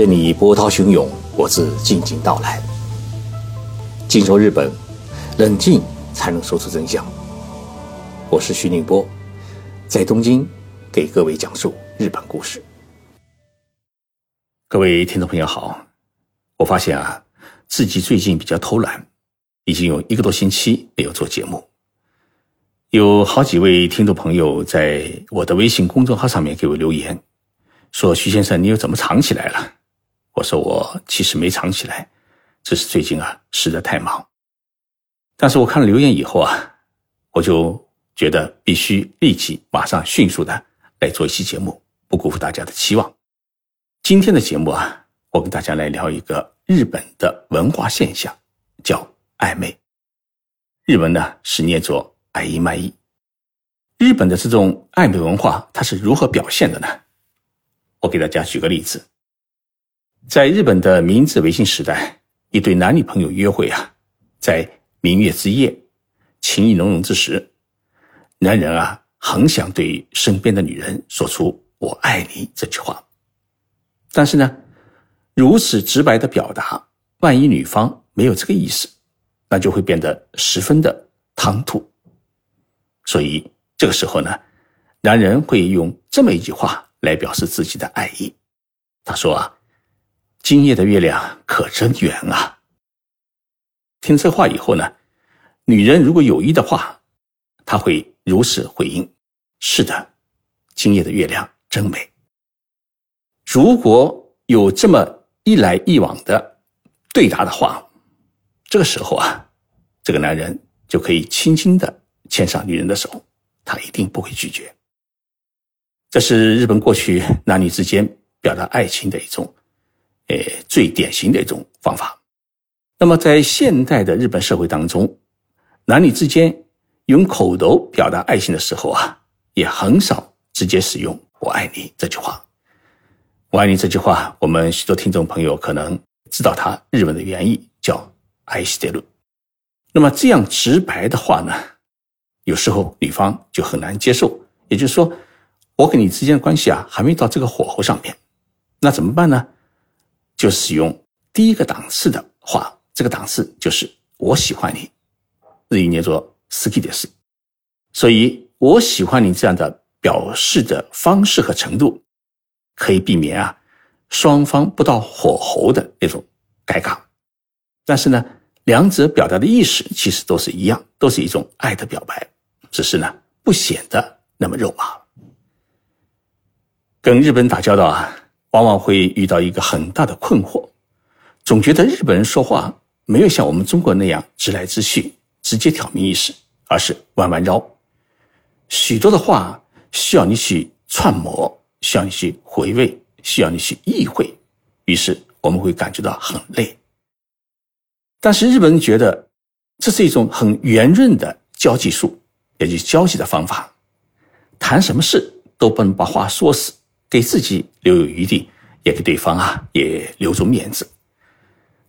任你波涛汹涌，我自静静到来。静说日本，冷静才能说出真相。我是徐宁波，在东京给各位讲述日本故事。各位听众朋友好，我发现啊，自己最近比较偷懒，已经有一个多星期没有做节目。有好几位听众朋友在我的微信公众号上面给我留言，说徐先生，你又怎么藏起来了？我说我其实没藏起来，只是最近啊实在太忙。但是我看了留言以后啊，我就觉得必须立即马上迅速的来做一期节目，不辜负大家的期望。今天的节目啊，我跟大家来聊一个日本的文化现象，叫暧昧。日文呢是念作“爱意卖意”。日本的这种暧昧文化，它是如何表现的呢？我给大家举个例子。在日本的明治维新时代，一对男女朋友约会啊，在明月之夜，情意浓浓之时，男人啊，很想对身边的女人说出“我爱你”这句话。但是呢，如此直白的表达，万一女方没有这个意思，那就会变得十分的唐突。所以这个时候呢，男人会用这么一句话来表示自己的爱意。他说啊：“今夜的月亮可真圆啊！”听这话以后呢，女人如果有意的话，她会如实回应：“是的，今夜的月亮真美。”如果有这么一来一往的对答的话，这个时候啊，这个男人就可以轻轻的牵上女人的手，他一定不会拒绝。这是日本过去男女之间表达爱情的一种，呃，最典型的一种方法。那么在现代的日本社会当中，男女之间用口头表达爱情的时候啊，也很少直接使用“我爱你”这句话。我爱你这句话，我们许多听众朋友可能知道它日文的原意叫“爱してる”。那么这样直白的话呢，有时候女方就很难接受。也就是说，我跟你之间的关系啊，还没到这个火候上面，那怎么办呢？ 就使用第一个档次的话，这个档次就是“我喜欢你”，日语念作“好きです”。所以我喜欢你这样的表示的方式和程度。可以避免啊，双方不到火候的那种尴尬。但是呢，两者表达的意思其实都是一样，都是一种爱的表白，只是呢不显得那么肉麻。跟日本人打交道啊， 往往会遇到一个很大的困惑，总觉得日本人说话没有像我们中国那样直来直去、直接挑明意思，而是弯弯绕，许多的话需要你去揣摩。需要你去回味，需要你去意会，于是我们会感觉到很累。但是日本人觉得这是一种很圆润的交际术，也就是交际的方法。谈什么事都不能把话说死，给自己留有余地，也给对方啊也留足面子。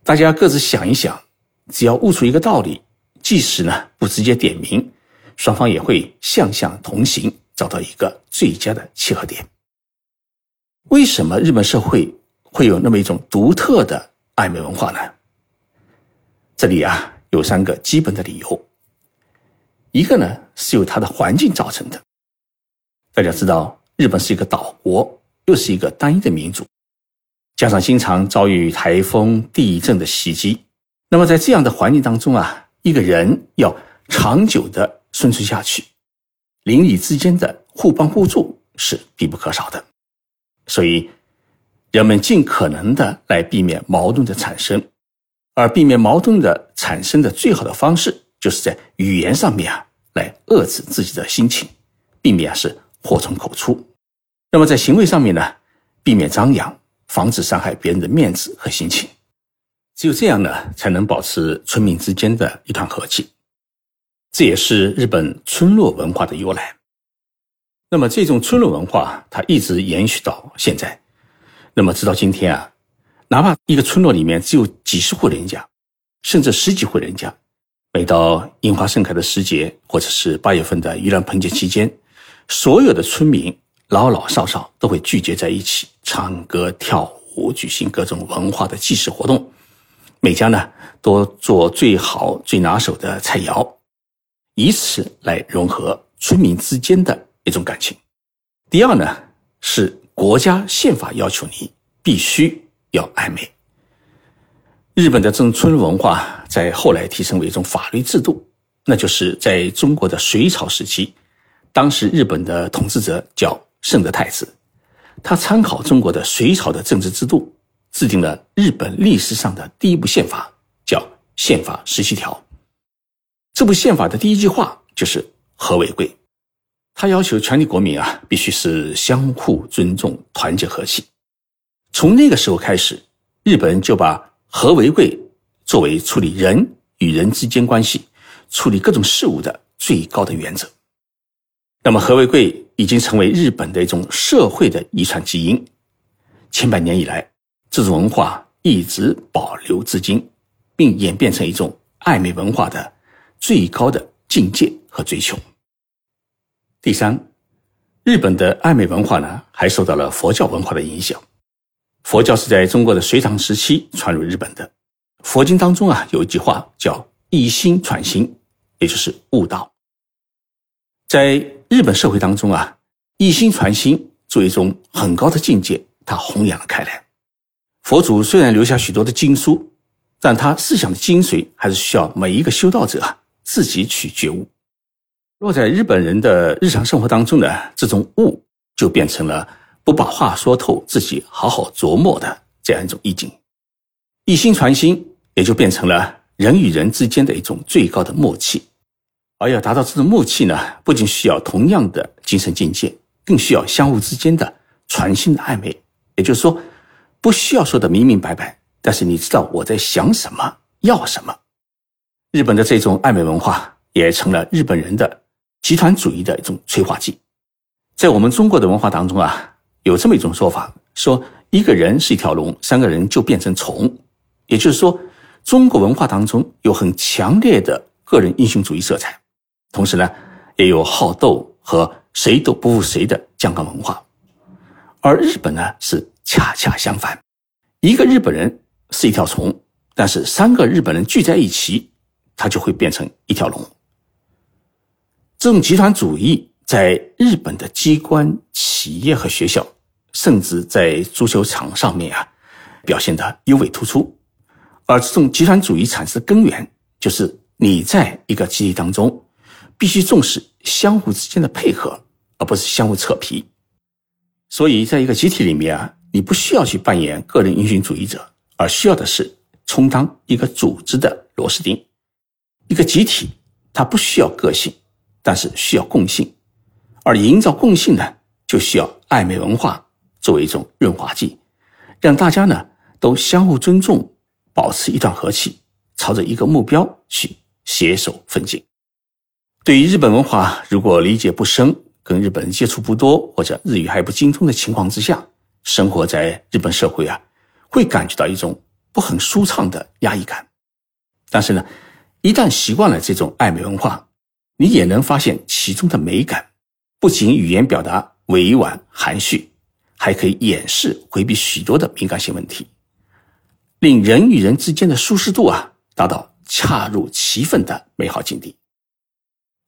大家各自想一想，只要悟出一个道理，即使呢不直接点名，双方也会向向同行，找到一个最佳的契合点。为什么日本社会会有那么一种独特的暧昧文化呢？这里啊有三个基本的理由。一个呢是由它的环境造成的。大家知道，日本是一个岛国，又是一个单一的民族，加上经常遭遇台风、地震的袭击，那么在这样的环境当中啊，一个人要长久的生存下去，邻里之间的互帮互助是必不可少的。所以，人们尽可能的来避免矛盾的产生，而避免矛盾的产生的最好的方式，就是在语言上面啊，来遏制自己的心情，避免是祸从口出。那么在行为上面呢，避免张扬，防止伤害别人的面子和心情。只有这样呢，才能保持村民之间的一团和气。这也是日本村落文化的由来。那么这种村落文化，它一直延续到现在。那么直到今天啊，哪怕一个村落里面只有几十户人家，甚至十几户人家，每到樱花盛开的时节，或者是八月份的盂兰盆节期间，所有的村民老老少少都会聚集在一起，唱歌跳舞，举行各种文化的祭祀活动。每家呢都做最好最拿手的菜肴，以此来融合村民之间的一种感情。第二呢是国家宪法要求你必须要爱美。日本的这种村文化在后来提升为一种法律制度，那就是在中国的隋朝时期，当时日本的统治者叫圣德太子，他参考中国的隋朝的政治制度。制定了日本历史上的第一部宪法，叫《宪法十七条》。这部宪法的第一句话就是“和为贵”，他要求全体国民啊，必须是相互尊重、团结和气。从那个时候开始，日本就把“和为贵”作为处理人与人之间关系、处理各种事物的最高的原则。那么，“和为贵”已经成为日本的一种社会的遗传基因，千百年以来。这种文化一直保留至今，并演变成一种爱美文化的最高的境界和追求。第三，日本的爱美文化呢，还受到了佛教文化的影响。佛教是在中国的隋唐时期传入日本的。佛经当中啊，有一句话叫“一心传心”，也就是悟道。在日本社会当中啊，“一心传心”作为一种很高的境界，它弘扬了开来。佛祖虽然留下许多的经书，但他思想的精髓还是需要每一个修道者自己去觉悟。落在日本人的日常生活当中呢，这种悟就变成了不把话说透，自己好好琢磨的这样一种意境。一心传心，也就变成了人与人之间的一种最高的默契。而要达到这种默契呢，不仅需要同样的精神境界，更需要相互之间的传心的暧昧。也就是说。不需要说的明明白白，但是你知道我在想什么，要什么。日本的这种爱美文化也成了日本人的集团主义的一种催化剂。在我们中国的文化当中啊，有这么一种说法，说一个人是一条龙，三个人就变成虫。也就是说，中国文化当中有很强烈的个人英雄主义色彩，同时呢，也有好斗和谁都不服谁的酱缸文化。而日本呢是。恰恰相反，一个日本人是一条虫，但是三个日本人聚在一起，他就会变成一条龙。这种集团主义在日本的机关、企业和学校，甚至在足球场上面啊，表现的尤为突出。而这种集团主义产生的根源，就是你在一个集体当中，必须重视相互之间的配合，而不是相互扯皮。所以，在一个集体里面啊。你不需要去扮演个人英雄主义者，而需要的是充当一个组织的螺丝钉。一个集体，它不需要个性，但是需要共性。而营造共性呢，就需要暧昧文化作为一种润滑剂，让大家呢都相互尊重，保持一段和气，朝着一个目标去携手奋进。对于日本文化，如果理解不深，跟日本人接触不多，或者日语还不精通的情况之下，生活在日本社会啊，会感觉到一种不很舒畅的压抑感。但是呢，一旦习惯了这种暧昧文化，你也能发现其中的美感。不仅语言表达委婉含蓄，还可以掩饰回避许多的敏感性问题，令人与人之间的舒适度啊达到恰如其分的美好境地。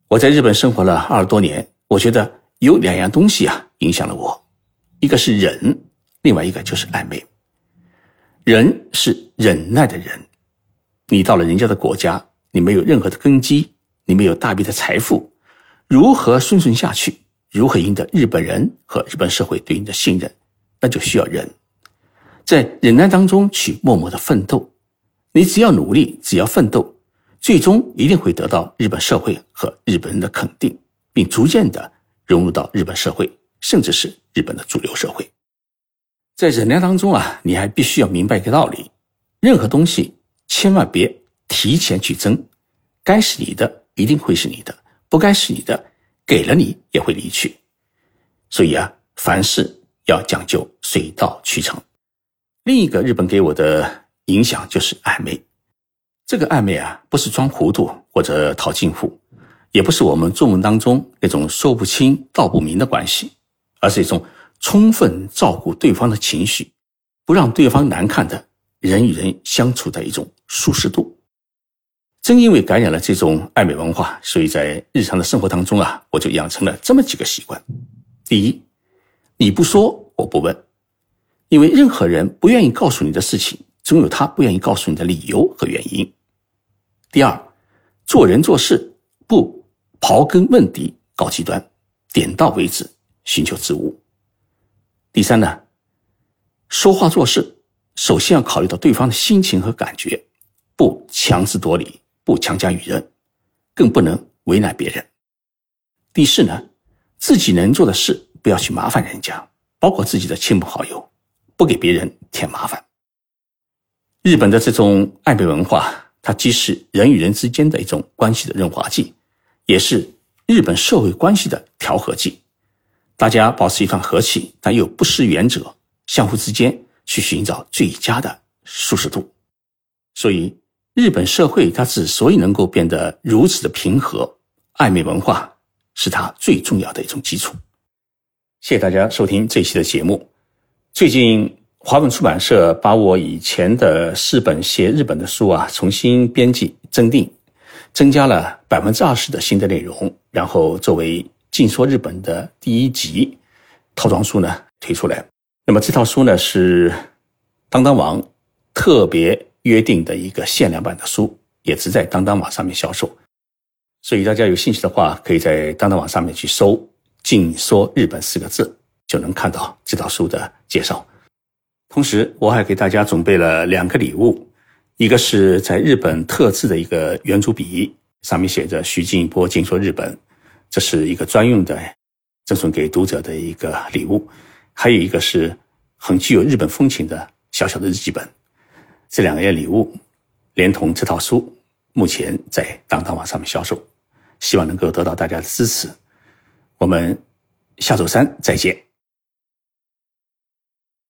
我在日本生活了二十多年，我觉得有两样东西啊影响了我。一个是忍，另外一个就是暧昧。忍是忍耐的忍，你到了人家的国家，你没有任何的根基，你没有大笔的财富，如何生存下去？如何赢得日本人和日本社会对你的信任？那就需要忍，在忍耐当中去默默的奋斗。你只要努力，只要奋斗，最终一定会得到日本社会和日本人的肯定，并逐渐的融入到日本社会。甚至是日本的主流社会，在忍耐当中啊，你还必须要明白一个道理：任何东西千万别提前去争，该是你的一定会是你的，不该是你的，给了你也会离去。所以啊，凡事要讲究水到渠成。另一个日本给我的影响就是暧昧，这个暧昧啊，不是装糊涂或者套近乎，也不是我们中文当中那种说不清道不明的关系。而是一种充分照顾对方的情绪，不让对方难看的人与人相处的一种舒适度。正因为感染了这种暧昧文化，所以在日常的生活当中啊，我就养成了这么几个习惯：第一，你不说我不问，因为任何人不愿意告诉你的事情，总有他不愿意告诉你的理由和原因；第二，做人做事不刨根问底搞极端，点到为止寻求自悟；第三呢，说话做事首先要考虑到对方的心情和感觉，不强词夺理。不强加于人，更不能为难别人。第四呢，自己能做的事不要去麻烦人家，包括自己的亲朋好友，不给别人添麻烦。日本的这种暧昧文化，它既是人与人之间的一种关系的润滑剂，也是日本社会关系的调和剂。大家保持一份和气，但又不失原则，相互之间去寻找最佳的舒适度。所以。日本社会它之所以能够变得如此的平和，暧昧文化是它最重要的一种基础。谢谢大家收听这期的节目。最近华文出版社把我以前的四本写日本的书啊重新编辑增订，增加了百分之二十的新的内容，然后作为《尽说日本》的第一集套装书呢推出来。那么这套书呢是当当网特别。约定的一个限量版的书，也只在当当网上面销售，所以大家有兴趣的话，可以在当当网上面去搜“尽说日本”四个字，就能看到这套书的介绍。同时，我还给大家准备了两个礼物，一个是在日本特制的一个圆珠笔，上面写着“徐静波静说日本”，这是一个专用的赠送给读者的一个礼物；还有一个是很具有日本风情的小小的日记本。这两样礼物，连同这套书，目前在当当网上面销售，希望能够得到大家的支持。我们下周三再见。